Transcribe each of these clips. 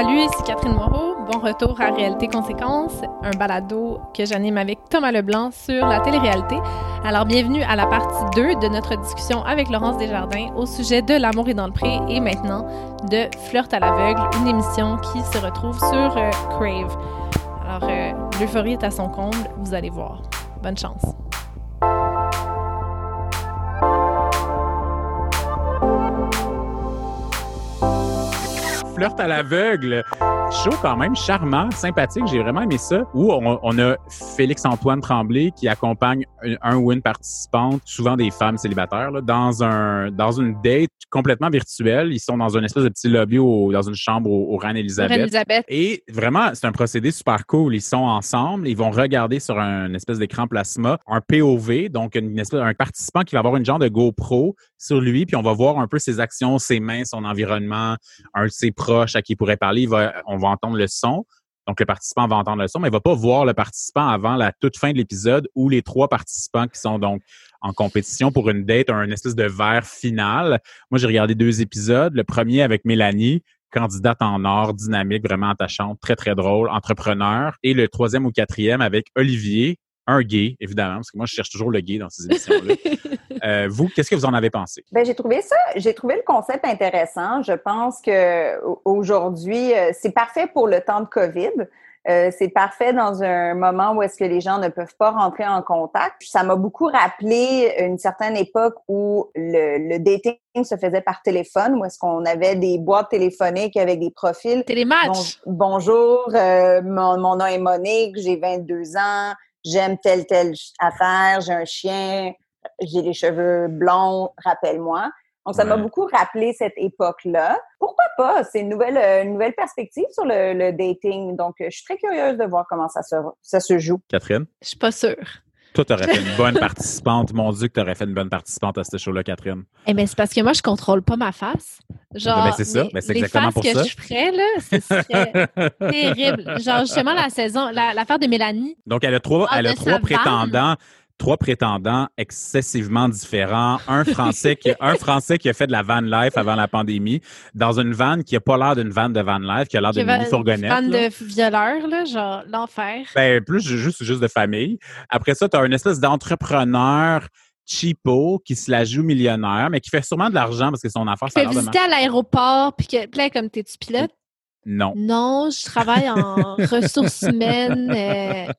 Salut, c'est Catherine Moreau. Bon retour à Réalité Conséquences, un balado que j'anime avec Thomas Leblanc sur la télé-réalité. Alors, bienvenue à la partie 2 de notre discussion avec Laurence Desjardins au sujet de L'amour est dans le pré et maintenant de Flirt à l'aveugle, une émission qui se retrouve sur euh, Crave. Alors, euh, l'euphorie est à son comble, vous allez voir. Bonne chance. Flirt à l'aveugle. Show quand même charmant, sympathique. J'ai vraiment aimé ça. Où on, on a Félix-Antoine Tremblay qui accompagne un, un ou une participante, souvent des femmes célibataires, là, dans un dans une date complètement virtuelle. Ils sont dans une espèce de petit lobby au- dans une chambre au, au Reine-Élisabeth. Reine-Elisabeth. Et vraiment, c'est un procédé super cool. Ils sont ensemble, ils vont regarder sur un espèce d'écran plasma un POV, donc une espèce, un participant qui va avoir une genre de GoPro sur lui, puis on va voir un peu ses actions, ses mains, son environnement, un de ses proches à qui il pourrait parler. On va entendre le son. Donc, le participant va entendre le son, mais il va pas voir le participant avant la toute fin de l'épisode où les trois participants qui sont donc en compétition pour une date un espèce de verre final. Moi, j'ai regardé deux épisodes. Le premier avec Mélanie, candidate en or, dynamique, vraiment attachante, très, très drôle, entrepreneur. Et le troisième ou quatrième avec Olivier, un gay, évidemment, parce que moi, je cherche toujours le gay dans ces émissions-là. Euh, vous, qu'est-ce que vous en avez pensé? Ben, j'ai trouvé ça, j'ai trouvé le concept intéressant. Je pense que au- aujourd'hui, euh, c'est parfait pour le temps de COVID. Euh, c'est parfait dans un moment où est-ce que les gens ne peuvent pas rentrer en contact. Ça m'a beaucoup rappelé une certaine époque où le, le dating se faisait par téléphone, où est-ce qu'on avait des boîtes téléphoniques avec des profils. Télématch. Bon- bonjour, euh, mon, mon nom est Monique, j'ai 22 ans, j'aime telle, telle affaire, j'ai un chien, j'ai les cheveux blonds, rappelle-moi. Donc, ça m'a beaucoup rappelé cette époque-là. Pourquoi pas? C'est une nouvelle, euh, une nouvelle perspective sur le, le dating. Donc, euh, je suis très curieuse de voir comment ça se, ça se joue. Catherine? Je suis pas sûre. Toi, tu aurais fait une bonne participante. Mon Dieu, que tu aurais fait une bonne participante à ce show-là, Catherine. Eh bien, c'est parce que moi, je contrôle pas ma face. Genre, Ben, c'est ça. Ben, c'est les exactement faces pour que ça. je ferais, là, ce serait terrible. Genre, justement, la saison, la- l'affaire de Mélanie. Donc, elle a trois, Ah, elle a trois prétendants. Trois prétendants excessivement différents. Un Français qui, un Français qui a fait de la van life avant la pandémie, dans une van qui a pas l'air d'une van de van life, qui a l'air d'une une fourgonnette. là. de violeur, là, genre, l'enfer. Ben, plus ju- juste, juste de famille. Après ça, tu as une espèce d'entrepreneur cheapo qui se la joue millionnaire, mais qui fait sûrement de l'argent parce que son affaire, ça a l'air de visiter à l'aéroport, puis que, là, comme t'es-tu pilote? Non. Non, je travaille en ressources humaines. euh,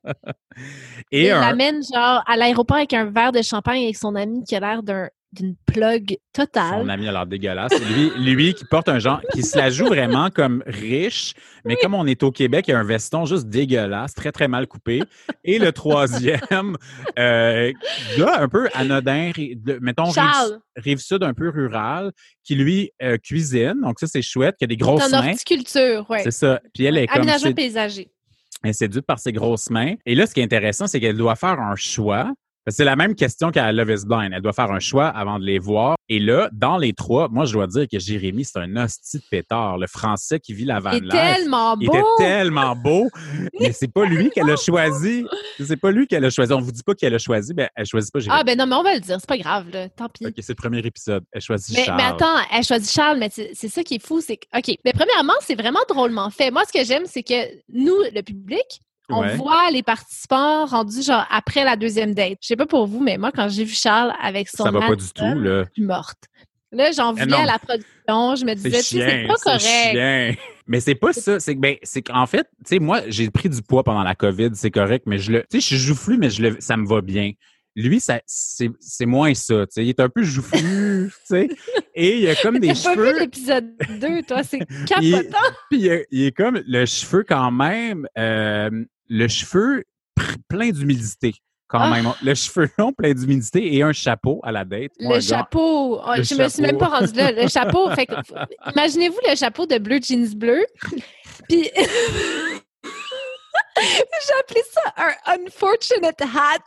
Et il un, l'amène, genre, à l'aéroport avec un verre de champagne avec son ami qui a l'air d'un- d'une plug totale. Son ami a l'air dégueulasse. Lui, lui qui porte un genre, qui se la joue vraiment comme riche, mais comme on est au Québec, il a un veston juste dégueulasse, très, très mal coupé. Et le troisième, euh, gars un peu anodin, de- mettons, rive, Charles, rive sud un peu rural, qui lui euh, cuisine. Donc ça, c'est chouette, qui a des grosses mains. horticulture, ouais. C'est ça. Puis elle est comme Aménagement paysager. elle est séduite par ses grosses mains. Et là, ce qui est intéressant, c'est qu'elle doit faire un choix. Que C'est la même question qu'à Love is Blind. Elle doit faire un choix avant de les voir. Et là, dans les trois, moi, je dois dire que Jérémy, c'est un hostie de pétard. Le français qui vit la van Il est tellement Il beau! était tellement beau, mais c'est pas lui qu'elle a choisi. C'est pas lui qu'elle a choisi. On vous dit pas qu'elle a choisi, mais elle choisit pas Jérémy. Ah, ben non, mais on va le dire, c'est pas grave, là. Tant pis. Ok, c'est le premier épisode. Elle choisit Mais, Charles. mais attends, elle choisit Charles, mais c'est c'est ça qui est fou, c'est OK, mais premièrement, c'est vraiment drôlement fait. Moi, ce que j'aime, c'est que nous, le public, on Ouais. voit les participants rendus genre après la deuxième date. Je sais pas pour vous, mais moi, quand j'ai vu Charles avec son Ça va pas du tout, là. je suis morte. Là, j'en Eh voulais non. à la production. Je me disais, c'est pas correct. chien. Mais c'est pas ça. C'est ben, c'est qu'en fait, tu sais, moi, j'ai pris du poids pendant la COVID, c'est correct, mais je le, tu sais, je suis joufflu, mais je le, ça me va bien. Lui, c'est, moins ça. Il est un peu joufflu. Et il a comme des T'as pas vu cheveux. l'épisode 2, toi, c'est capotant. puis il, est comme le cheveu quand même, euh, le cheveu plein d'humidité. Quand Ah. même. Le cheveu long, plein d'humidité et un chapeau à la date. Moi, Le chapeau, oh, Le je me suis même chapeau. pas rendue là. Le chapeau, fait imaginez-vous le chapeau de bleu jeans bleu. Puis j'ai appelé ça un unfortunate hat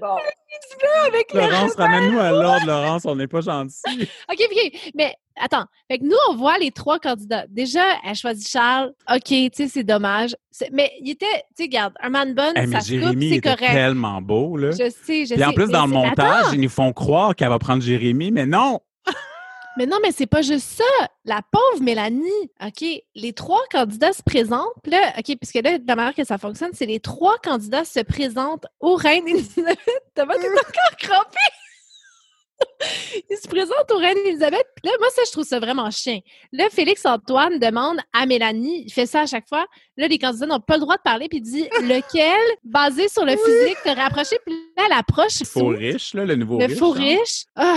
Bon, avec Laurence, ramène-nous à l'ordre, Laurence, on n'est pas gentil. OK, OK. Mais attends. Fait que nous, on voit les trois candidats. Déjà, elle choisit Charles. OK, tu sais, c'est dommage. Mais il était, tu sais, regarde, un man bun, Hey, ça se coupe, c'est correct. tellement beau, là. Je sais, je sais. Puis en plus, mais dans le montage, Attends, ils nous font croire qu'elle va prendre Jérémy, mais non! Mais non, mais c'est pas juste ça. La pauvre Mélanie, OK, les trois candidats se présentent. Là, OK, puisque là, la manière que ça fonctionne, c'est les trois candidats se présentent au Reine Elisabeth. Thomas, t'es encore crampé! Il se présente au Reine Elisabeth. Puis là, moi, ça, je trouve ça vraiment chien. Là, Félix-Antoine demande à Mélanie, il fait ça à chaque fois. Là, les candidats n'ont pas le droit de parler, puis il dit lequel, basé sur le physique, te rapproché. Puis là, elle approche. Faux riche, là, le nouveau Le riche. faux genre. riche. Ah!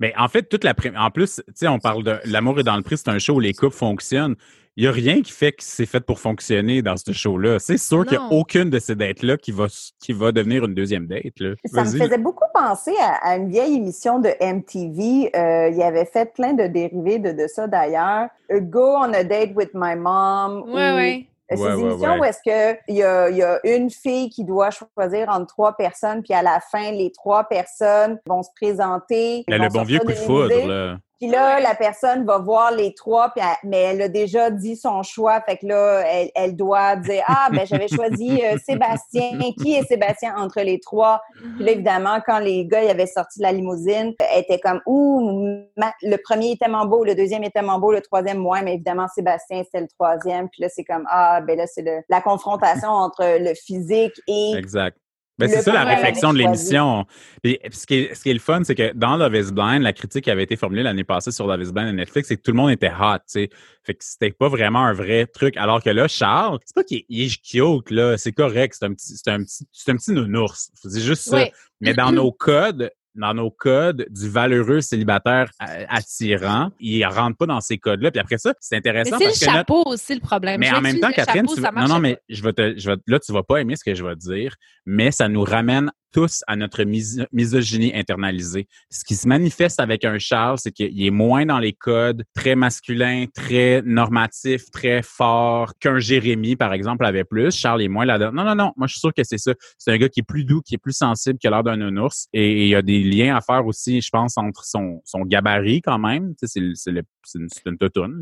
Mais en fait, toute la pré- en plus, tu sais, on parle de l'amour est dans le prix, c'est un show où les couples fonctionnent. Il n'y a rien qui fait que c'est fait pour fonctionner dans ce show-là. C'est sûr qu'il n'y a aucune de ces dates-là qui va, qui va devenir une deuxième date. Là. Ça me faisait beaucoup penser à, à une vieille émission de MTV. Euh, il avait fait plein de dérivés de, de ça d'ailleurs. Go on a date with my mom. Ouais, ou- ouais. Euh, Ces Ouais, émissions ouais. où est-ce qu'il y a, il y a une fille qui doit choisir entre trois personnes, puis à la fin, les trois personnes vont se présenter. Mais vont le bon vieux coup de foudre, là. Puis là, la personne va voir les trois, puis elle- mais elle a déjà dit son choix. Fait que là, elle, elle doit dire Ah, ben j'avais choisi euh, Sébastien. Qui est Sébastien entre les trois? Puis là, évidemment, quand les gars ils avaient sorti de la limousine, elle était comme Ouh, ma- le premier était tellement beau, le deuxième était tellement beau, le troisième moins, mais évidemment, Sébastien, c'était le troisième. Puis là, c'est comme Ah, ben là, c'est le- la confrontation entre le physique et Exact. Ben, c'est ça la réflexion de l'émission. Ce, qui est, ce qui est le fun, c'est que dans Love is Blind, la critique qui avait été formulée l'année passée sur Love is Blind à Netflix, c'est que tout le monde était hot, tu sais. Fait que c'était pas vraiment un vrai truc. Alors que là, Charles, c'est pas qu'il est, cute, là. C'est correct. C'est un petit, c'est un petit, c'est un petit nounours. C'est juste ça. Mais dans nos codes, dans nos codes du valeureux célibataire euh, attirant, il rentre pas dans ces codes-là. Puis après ça, c'est Mais intéressant c'est le parce que notre- chapeau aussi le problème. mais Je en même temps, Catherine, chapeau, tu non, non, mais je vais te, je vais, là, tu vas pas aimer ce que je vais te dire, mais ça nous ramène tous à notre mis- misogynie internalisée. Ce qui se manifeste avec un Charles, c'est qu'il est moins dans les codes très masculins, très normatifs, très forts qu'un Jérémy, par exemple, avait plus. Charles est moins là-dedans. Non, non, non. Moi, je suis sûr que c'est ça. C'est un gars qui est plus doux, qui est plus sensible, qui a l'air d'un nounours. Et il y a des liens à faire aussi, je pense, entre son, son gabarit quand même. C'est, le- c'est une, c'est une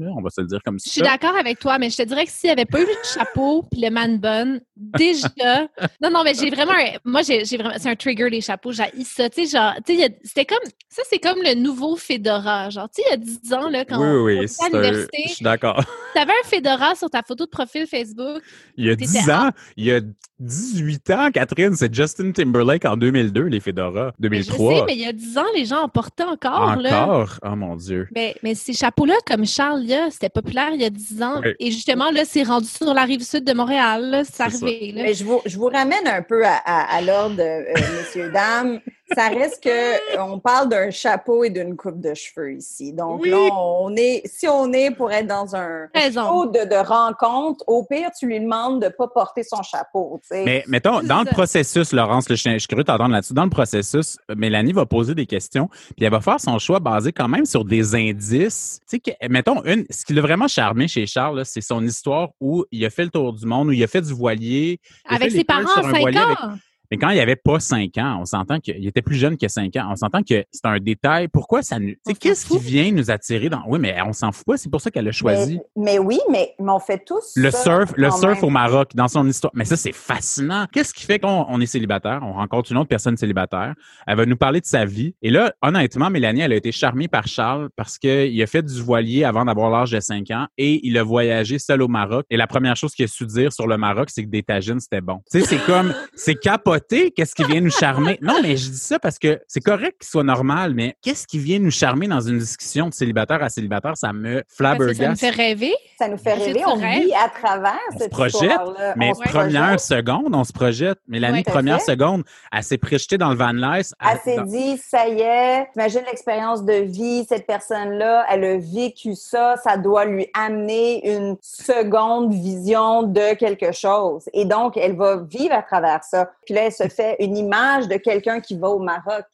là. On va se le dire comme ça. Je suis d'accord avec toi, mais je te dirais que s'il n'y avait pas eu le chapeau puis le man bun, déjà. non, non, mais j'ai vraiment. un- moi, j'ai vraiment. C'est un trigger, les chapeaux. J'ai ça. Tu sais, genre, tu sais, c'était comme. Ça, c'est comme le nouveau Fedora. Genre, tu sais, il y a 10 ans, là, quand oui, on était oui. à l'université, Je suis d'accord. tu avais un Fedora sur ta photo de profil Facebook. Il y a T'étais 10 ans, il y a 18 ans, Catherine, c'est Justin Timberlake en 2002, les Fedora. Mais je 2003. sais, mais il y a 10 ans, les gens en portaient encore. Là. Encore? Oh mon Dieu. Mais, mais ces chapeaux-là, comme Charles, là, c'était populaire il y a 10 ans. Oui. Et justement, là, c'est rendu sur la rive sud de Montréal. là, C'est C'est arrivé. Là. Mais je vous, je vous ramène un peu à, à- à l'ordre, euh, messieurs, dames. Ça reste que on parle d'un chapeau et d'une coupe de cheveux ici. Donc Oui. là, on est, si on est pour être dans un show de, de rencontre, au pire, tu lui demandes de pas porter son chapeau. Mais mettons, dans le processus, Laurence, je, suis- je suis curieux de t'entendre là-dessus. Dans le processus, Mélanie va poser des questions, puis elle va faire son choix basé quand même sur des indices. Tu sais, que, mettons, une, ce qui l'a vraiment charmé chez Charles, c'est son histoire où il a fait le tour du monde, où il a fait du voilier. Avec ses parents sur à un 5 voilier avec- ans. Mais quand il avait pas 5 ans, on s'entend qu'il était plus jeune que 5 ans. On s'entend que c'est un détail. Pourquoi ça nous. Qu'est-ce qui vient nous attirer dans. Oui, mais on s'en fout pas. C'est pour ça qu'elle a choisi. Mais, mais oui, mais, mais on fait tous Le ça surf, le surf même. au Maroc, dans son histoire. Mais ça, c'est fascinant. Qu'est-ce qui fait qu'on on est célibataire? On rencontre une autre personne célibataire. Elle va nous parler de sa vie. Et là, honnêtement, Mélanie, elle a été charmée par Charles parce qu'il a fait du voilier avant d'avoir l'âge de 5 ans et il a voyagé seul au Maroc. Et la première chose qu'il a su dire sur le Maroc, c'est que des tagines, c'était bon. Tu sais, c'est comme, c'est capoté. Qu'est-ce qui vient nous charmer? Non, mais je dis ça parce que c'est correct qu'il soit normal, mais qu'est-ce qui vient nous charmer dans une discussion de célibataire à célibataire? Ça me que ça flabbergasse. fait rêver. Ça nous fait rêver. On rêves. vit à travers On se projette, histoire-là. Mais On se première projette. seconde, on se projette. Ouais. Tout à première fait. seconde, elle s'est projetée dans le van life. Elle s'est dit, ça y est, imagine l'expérience de vie, cette personne-là, elle a vécu ça, ça doit lui amener une seconde vision de quelque chose. Et donc, elle va vivre à travers ça. Puis là, se fait une image de quelqu'un qui va au Maroc.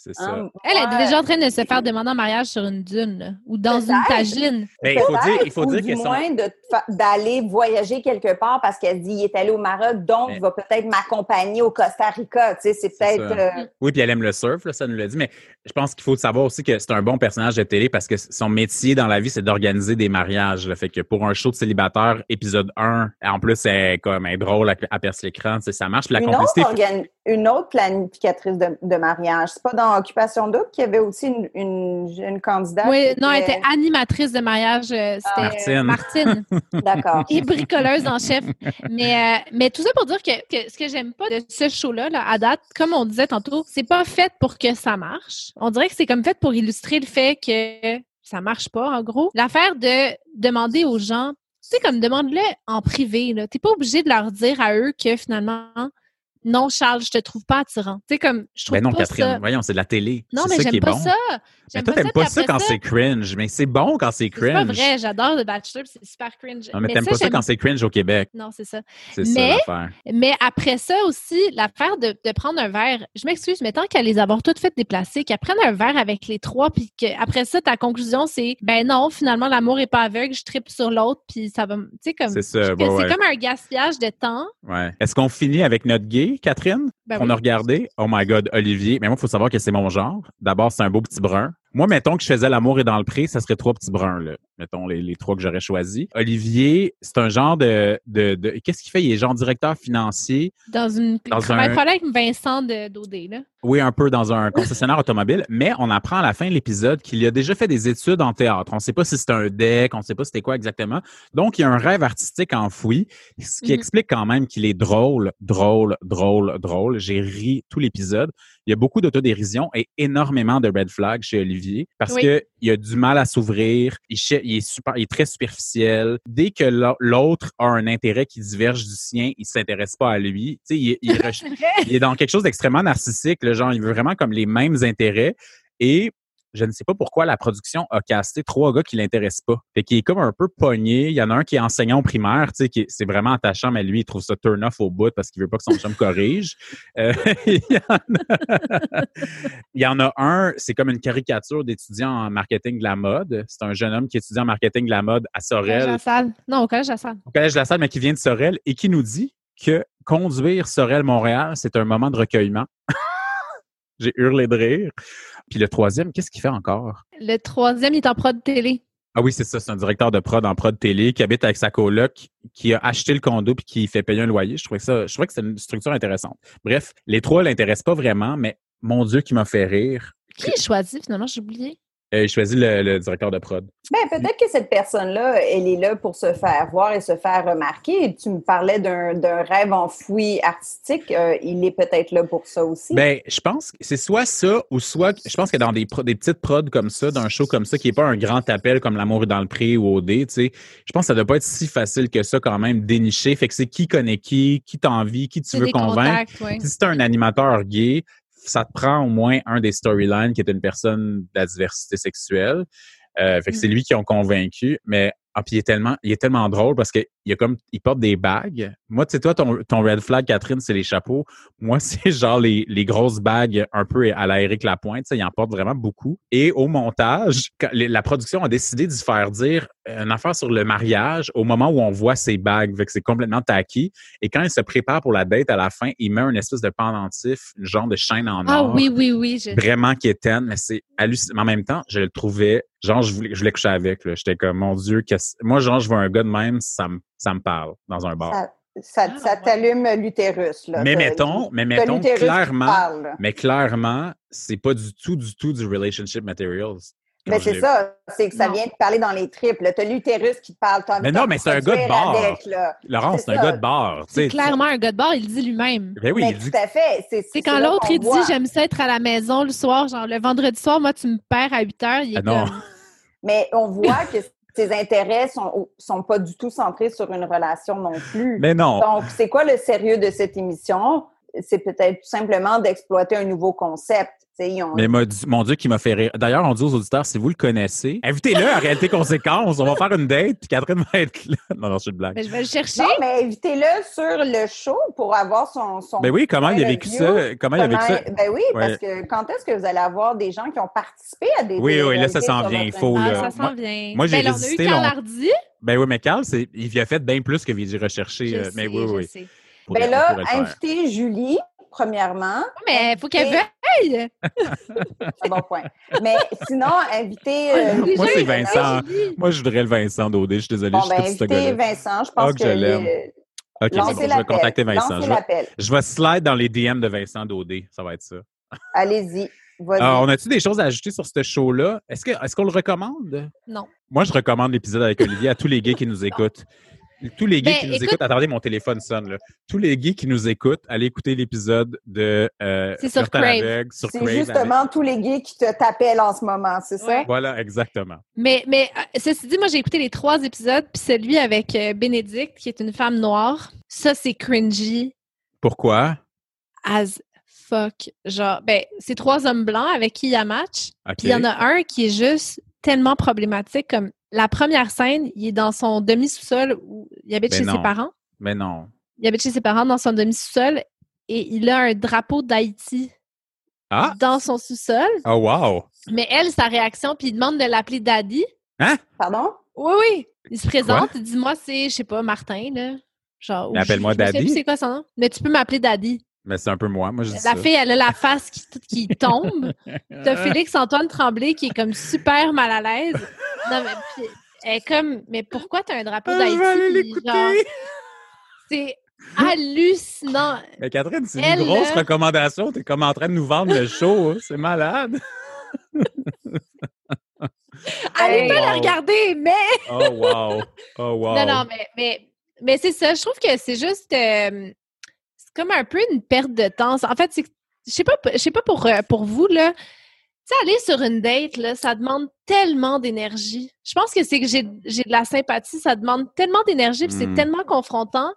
C'est ça. Hein? Elle Ouais. est déjà en train de se faire demander en mariage sur une dune là, ou dans une tagine. Mais il faut dire, il faut ou dire du que son- moins d'aller voyager quelque part parce qu'elle dit il est allé au Maroc, donc Mais- il va peut-être m'accompagner au Costa Rica. Tu sais, c'est C'est peut-être. euh, Oui, puis elle aime le surf, là, ça nous l'a dit. Mais je pense qu'il faut savoir aussi que c'est un bon personnage de télé parce que son métier dans la vie, c'est d'organiser des mariages. là. Fait que pour un show de célibataire, épisode 1, en plus, elle est comme est drôle, elle elle perce l'écran, tu sais, ça marche. Puis La une, autre organ- une autre planificatrice de, de mariage. C'est pas dans dans Occupation double qu'il y avait aussi une, une, une candidate. Oui, non, elle était- était animatrice de mariage. euh, C'était euh, Martine. Martine. D'accord. et bricoleuse en chef. Mais, euh, mais tout ça pour dire que, que ce que j'aime pas de ce show-là, là, à date, comme on disait tantôt, c'est pas fait pour que ça marche. On dirait que c'est comme fait pour illustrer le fait que ça marche pas, en gros. L'affaire de demander aux gens, tu sais, comme demande-le en privé, là. T'es pas obligé de leur dire à eux que finalement, non, Charles, je te trouve pas attirant. Tu sais, comme, je trouve Ben non, pas Catherine, ça. voyons, c'est de la télé. Non, mais ça j'aime pas bon. ça. Mais J'aime toi, t'aimes pas ça après quand c'est cringe, mais c'est bon quand c'est C'est pas cringe. vrai, j'adore The Bachelor, c'est super cringe. Non, mais t'aimes pas ça quand c'est cringe au Québec. Non, c'est ça. C'est ça Mais- l'affaire. Mais après ça aussi, l'affaire de, de prendre un verre, je m'excuse, mais tant qu'à les avoir toutes faites déplacer, qu'elles prennent un verre avec les trois, puis qu'après ça, ta conclusion, c'est ben non, finalement, l'amour est pas aveugle, je tripe sur l'autre, puis ça va. Tu sais, comme. C'est ça, C'est comme un gaspillage de temps. Ouais. Est-ce qu'on finit avec notre gay, Catherine? Ben qu'on oui. a regardé? Oh my God, Olivier. Mais moi, il faut savoir que c'est mon genre. D'abord, c'est un beau petit brun. Moi, mettons que je faisais l'amour et dans le pré, ça serait trois petits bruns, là. Mettons les, les trois que j'aurais choisis. Olivier, c'est un genre de. de, de- Qu'est-ce qu'il fait? Il est genre directeur financier. Dans une. Dans il un- là avec Vincent de- d'OD, là. Oui, un peu dans un concessionnaire automobile, mais on apprend à la fin de l'épisode qu'il a déjà fait des études en théâtre. On ne sait pas si c'était un deck, on ne sait pas c'était quoi exactement. Donc, il y a un rêve artistique enfoui, ce qui Mhm. explique quand même qu'il est drôle, drôle, drôle, drôle. J'ai ri tout l'épisode. Il y a beaucoup d'autodérision et énormément de red flags chez Olivier parce Oui. que il a du mal à s'ouvrir. Il, il est super, il est très superficiel. Dès que l'au- l'autre a un intérêt qui diverge du sien, il s'intéresse pas à lui. Tu sais, il, il est dans quelque chose d'extrêmement narcissique. Le genre, il veut vraiment comme les mêmes intérêts. Et je ne sais pas pourquoi la production a casté trois gars qui l'intéressent pas. Fait qu'il est comme un peu pogné. Il y en a un qui est enseignant au primaire, tu sais, qui est- c'est vraiment attachant, mais lui, il trouve ça turn off au bout parce qu'il veut pas que son chum corrige. Euh, il, y en a, il y en a un, c'est comme une caricature d'étudiant en marketing de la mode. C'est un jeune homme qui étudie en marketing de la mode à Collège Sorel La Salle. Non, au collège La Salle. au Collège de la Salle, mais qui vient de Sorel et qui nous dit que conduire Sorel-Montréal, c'est un moment de recueillement. J'ai hurlé de rire. Puis le troisième, qu'est-ce qu'il fait encore? Le troisième, il est en prod télé. Ah oui, c'est ça, c'est un directeur de prod en prod télé qui habite avec sa coloc, qui a acheté le condo puis qui fait payer un loyer. Je trouvais ça, je trouvais que c'est une structure intéressante. Bref, les trois l'intéressent pas vraiment, mais mon Dieu, qui m'a fait rire. Qui est choisi, finalement? J'ai oublié. Euh, il choisit le, le directeur de prod. Ben, peut-être que cette personne-là, elle est là pour se faire voir et se faire remarquer. Tu me parlais d'un rêve enfoui artistique. Euh, il est peut-être là pour ça aussi. Ben, je pense que c'est soit ça ou soit je pense que dans des, pro- des petites prods comme ça, d'un show comme ça, qui est pas un grand appel comme L'amour est dans le pré ou OD, tu sais, je pense que ça doit pas être si facile que ça quand même dénicher. Fait que c'est qui connaît qui, qui t'envie, qui tu veux convaincre. contacts, ouais. Si c'est un animateur gay, ça te prend au moins un des storylines qui est une personne de la diversité sexuelle. Euh, fait que c'est Mm. lui qui ont convaincu, mais ah, puis il est tellement, il est tellement drôle parce que il a comme, il porte des bagues. Moi, tu sais, toi, ton, ton red flag, Catherine, c'est les chapeaux. Moi, c'est genre les, les grosses bagues un peu à la Eric Lapointe. Tu sais, il en porte vraiment beaucoup. Et au montage, quand la production a décidé d'y faire dire une affaire sur le mariage au moment où on voit ses bagues. Fait que c'est complètement tacky. Et quand il se prépare pour la date à la fin, il met une espèce de pendentif, une genre de chaîne en Ah or oui, oui, oui. je- vraiment quétaine, mais c'est hallucinant. Mais en même temps, je le trouvais, genre, je voulais, je voulais coucher avec. J'étais comme, mon Dieu, moi, genre, je veux un gars de même, ça me, ça me parle dans un bar. ça ça, Ah, ça ouais. t'allume l'utérus. là. mais mettons, mais mettons, clairement, parle, mais clairement, c'est pas du tout, du tout du relationship materials. Mais c'est ça, c'est que ça Non. vient te parler dans les tripes. là. T'as l'utérus qui te parle. Mais de non, mais c'est un gars de bar. Laurent, c'est un gars de bar. tu C'est sais. clairement un gars de bar, il le dit lui-même. Ben oui, mais il dit tout à fait. C'est quand l'autre, il dit j'aime ça être à la maison le soir, genre le vendredi soir, moi, tu me perds à 8 heures. Il est Ah non. comme. Mais on voit que ses intérêts sont, sont pas du tout centrés sur une relation non plus. Mais non. Donc, c'est quoi le sérieux de cette émission? C'est peut-être tout simplement d'exploiter un nouveau concept. Ont- Mais mon Dieu- mon Dieu, qui m'a fait rire. D'ailleurs, on dit aux auditeurs, si vous le connaissez, invitez-le à Réalité Conséquence. On va faire une date, puis Catherine va être là. Non, non, c'est une blague. Mais je vais le chercher. Non, mais invitez-le sur le show pour avoir son. son Ben oui, comment il a vécu ça? Comment il a vécu ça? Ben oui, Ouais. parce que quand est-ce que vous allez avoir des gens qui ont participé à des Oui, oui, là, ça s'en vient, votre faut, Ah, là. ça s'en vient. moi, j'ai Ben là, on a eu résisté Carl long- Hardy. Ben oui, mais Carl, c'est, il a fait bien plus que Vidi recherché. Je euh, sais, mais oui, je oui. Ben là, invitez Julie, premièrement. Mais il faut qu'elle Invitez- C'est un bon point. Mais sinon, invitez. euh, Moi, c'est. Vincent. Moi, je voudrais le Vincent Daudé. Je suis désolé, Bon, je suis ben, gars-là. Vincent. Je Ah, pense que que. je l'aime. euh, OK, bon, je vais contacter Vincent. Je vais, je vais slide dans les DM de Vincent Daudé. Ça va être ça. Allez-y. Alors, on a-tu des choses à ajouter sur ce show-là? Est-ce que est-ce qu'on le recommande? Non. Moi, je recommande l'épisode avec Olivier à tous les gays qui nous écoutent. Tous les gays Ben, qui nous écoute- écoutent, attendez, mon téléphone sonne là. Tous les gays qui nous écoutent, allez écouter l'épisode de euh, C'est sur Crave. C'est justement tous les gays qui te t'appellent en ce moment, c'est ça? Voilà, exactement. Mais, mais euh, ceci dit, moi, j'ai écouté les trois épisodes, puis celui avec euh, Bénédicte, qui est une femme noire. Ça, c'est cringy Pourquoi? as fuck. Genre, ben, c'est trois hommes blancs avec qui il y a match. Puis il y en a un qui est juste tellement problématique. Comme la première scène, il est dans son demi-sous-sol où il habite Ben chez non. ses parents. Mais non. Il habite chez ses parents dans son demi-sous-sol et il a un drapeau d'Haïti Ah! dans son sous-sol. Oh wow! Mais elle, sa réaction, puis il demande de l'appeler Daddy. Pardon? Oui, oui. Il se présente, il dit Moi, c'est, je sais pas, Martin, là. Genre, appelle-moi Daddy. plus C'est quoi son nom? Mais tu peux m'appeler Daddy. Mais c'est un peu moi. Moi, je dis La ça. fille, elle a la face qui, qui tombe. T'as Félix-Antoine Tremblay qui est comme super mal à l'aise. Non, mais puis, elle est comme, mais pourquoi t'as un drapeau Ah, je vais aller d'Haïti? C'est hallucinant. Mais Catherine, c'est une grosse recommandation. T'es comme en train de nous vendre le show. hein. C'est malade. Allez Hey, pas la wow. regarder, mais. Oh wow! Oh wow! Non, non, mais, mais, mais c'est ça. Je trouve que c'est juste. euh, c'est comme un peu une perte de temps. En fait, c'est. Je sais pas, je sais pas pour, euh, pour vous, là. Tu sais, aller sur une date, là, ça demande tellement d'énergie. Je pense que c'est que j'ai j'ai de la sympathie, ça demande tellement d'énergie, puis c'est Mm. tellement confrontant.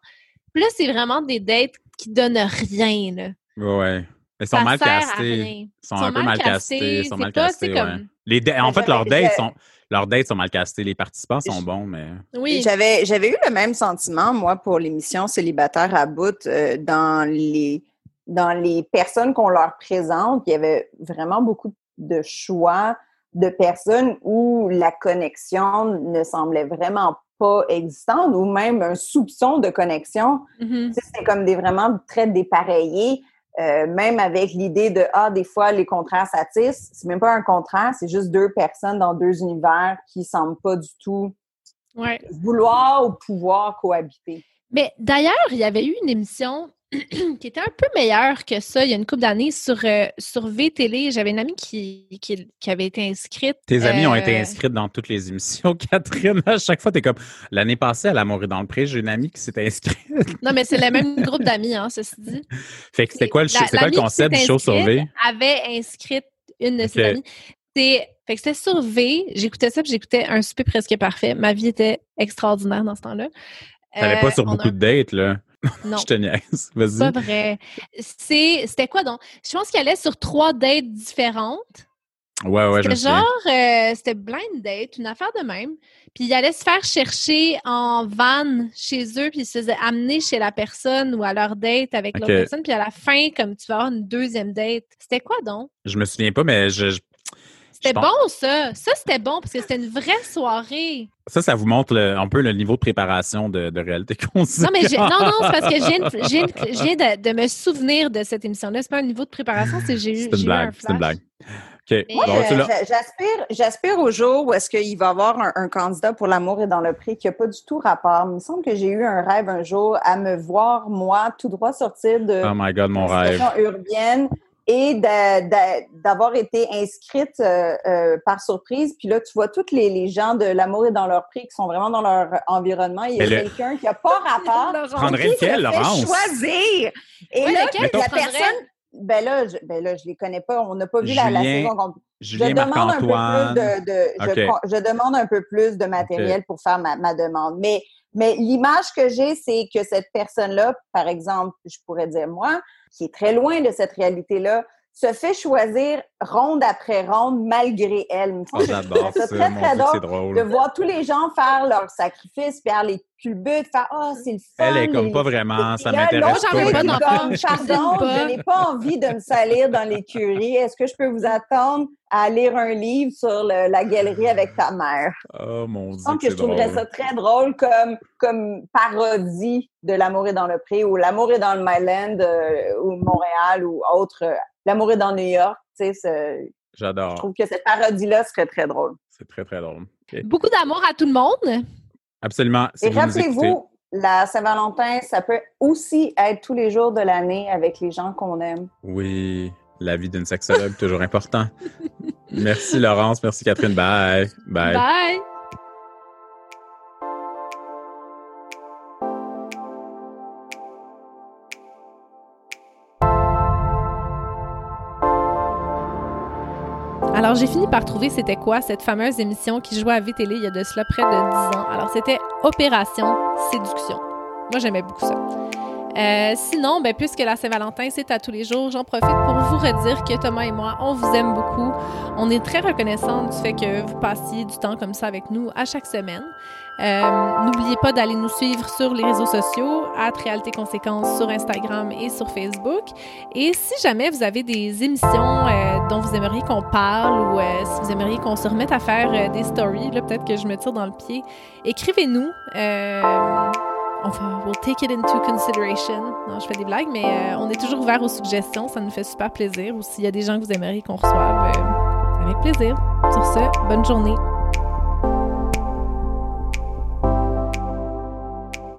Puis là, c'est vraiment des dates qui donnent rien, là. Ouais. Ils sont ça mal castés. rien. Ils sont, un peu mal castés. Ils sont c'est mal pas, castés, c'est ouais. comme- Les da- en fait, leurs dates sont leurs dates sont mal castées. Les participants sont bons, mais Oui. J'avais, j'avais eu le même sentiment, moi, pour l'émission Célibataire à bout, euh, dans les dans les personnes qu'on leur présente, il y avait vraiment beaucoup de choix de personnes où la connexion ne semblait vraiment pas existante ou même un soupçon de connexion. Mhm. Sais, C'est comme des vraiment très dépareillés, euh, même avec l'idée de ah des fois les contraires s'attissent. C'est même pas un contraire, c'est juste deux personnes dans deux univers qui semblent pas du tout Ouais. vouloir ou pouvoir cohabiter. Mais d'ailleurs, il y avait eu une émission qui était un peu meilleure que ça il y a une couple d'années sur, euh, sur. J'avais une amie qui, qui, qui avait été inscrite. tes amis ont euh, été inscrites dans toutes les émissions, Catherine. À chaque fois, t'es comme l'année passée à l'amour et dans le pré, j'ai une amie qui s'est inscrite. Non, mais c'est le même groupe d'amis, hein, ceci dit. fait que c'était quoi quoi le concept du show sur V? avait inscrite une de ses amies. Fait que c'était sur V. J'écoutais ça, puis j'écoutais un souper presque parfait. Ma vie était extraordinaire dans ce temps-là. T'allais Euh, pas sur a- beaucoup de dates, là. Non. Je te niaise. Pas Vas-y. vrai. C'est, c'était quoi donc? Je pense qu'elle allait sur trois dates différentes. Ouais, ouais, je C'était souviens. genre, euh, c'était blind date, une affaire de même. Puis il allait se faire chercher en van chez eux, puis il se faisait amener chez la personne ou à leur date avec l'autre Ok. personne. Puis à la fin, comme tu vas avoir une deuxième date. C'était quoi donc? Je me souviens pas, mais je, je- C'était bon, ça. Ça, c'était bon parce que c'était une vraie soirée. ça, ça vous montre le- un peu le niveau de préparation de, de réalité qu'on Non, mais j'ai- non, non, c'est parce que je viens, de, de- me souvenir de cette émission-là. C'est pas un niveau de préparation, c'est j'ai eu, C'est j'ai une eu un blague. C'est une blague. OK. Moi, Bon, Euh, j'aspire, j'aspire au jour où est-ce qu'il va y avoir un, un candidat pour l'amour et dans le prix qui n'a pas du tout rapport. Il me semble que j'ai eu un rêve un jour à me voir, moi, tout droit sortir de Oh my God, mon la rêve. situation urbaine et d'a- d'a- d'avoir été inscrite euh, euh, par surprise. Puis là, tu vois tous les, les gens de l'amour et dans leur prix qui sont vraiment dans leur environnement. Il y a le- quelqu'un qui n'a pas rapport. Laurence. Prendrais lequel, Laurence? choisir. Et Ouais, là, lequel? La prendrais? personne... Ben là, je, ben là, je les connais pas. On n'a pas vu la, saison. Je Julien demande un peu Marc-Antoine. plus de, je demande un peu plus de matériel pour faire ma, ma demande. Mais, mais l'image que j'ai, c'est que cette personne-là, par exemple, je pourrais dire moi, qui est très loin de cette réalité-là, se fait choisir ronde après ronde malgré elle. Oh, J'adore ça. très, très c'est drôle de drôle. voir tous les gens faire leur sacrifice, faire les culbutes, faire « Ah, c'est le fun! » Elle est comme les- pas vraiment. Ça m'intéresse pas. veux pas comme, Pardon, pas. je n'ai pas envie de me salir dans l'écurie. Est-ce que je peux vous attendre à lire un livre sur le- la galerie avec ta mère? Oh mon Dieu, Je pense que c'est je trouverais drôle. ça très drôle comme, comme parodie de L'amour est dans le pré ou L'amour est dans le Myland euh, ou Montréal ou autre. L'amour est dans New York. Tu sais, c'est- je J'adore. trouve que cette parodie-là serait très drôle. C'est très, très drôle. Beaucoup d'amour à tout le monde. Absolument. Si Et rappelez-vous, la Saint-Valentin, ça peut aussi être tous les jours de l'année avec les gens qu'on aime. Oui. La vie d'une sexologue, toujours important. Merci Laurence, merci Catherine. Bye. Bye. Bye. Alors, j'ai fini par trouver c'était quoi cette fameuse émission qui jouait à VTL il y a de cela près de 10 ans. Alors, c'était Opération Séduction. Moi, j'aimais beaucoup ça. Euh, sinon, ben, puisque la Saint-Valentin, c'est à tous les jours, j'en profite pour vous redire que Thomas et moi, on vous aime beaucoup. On est très reconnaissants du fait que vous passiez du temps comme ça avec nous à chaque semaine. Euh, N'oubliez pas d'aller nous suivre sur les réseaux sociaux, à Réalité Conséquences sur Instagram et sur Facebook. Et si jamais vous avez des émissions euh, dont vous aimeriez qu'on parle ou euh, si vous aimeriez qu'on se remette à faire euh, des stories, peut-être que je me tire dans le pied, écrivez-nous. Enfin, we'll take it into consideration. Non, je fais des blagues, mais euh, on est toujours ouvert aux suggestions. Ça nous fait super plaisir. Ou s'il y a des gens que vous aimeriez qu'on reçoive, euh, avec plaisir. Sur ce, bonne journée.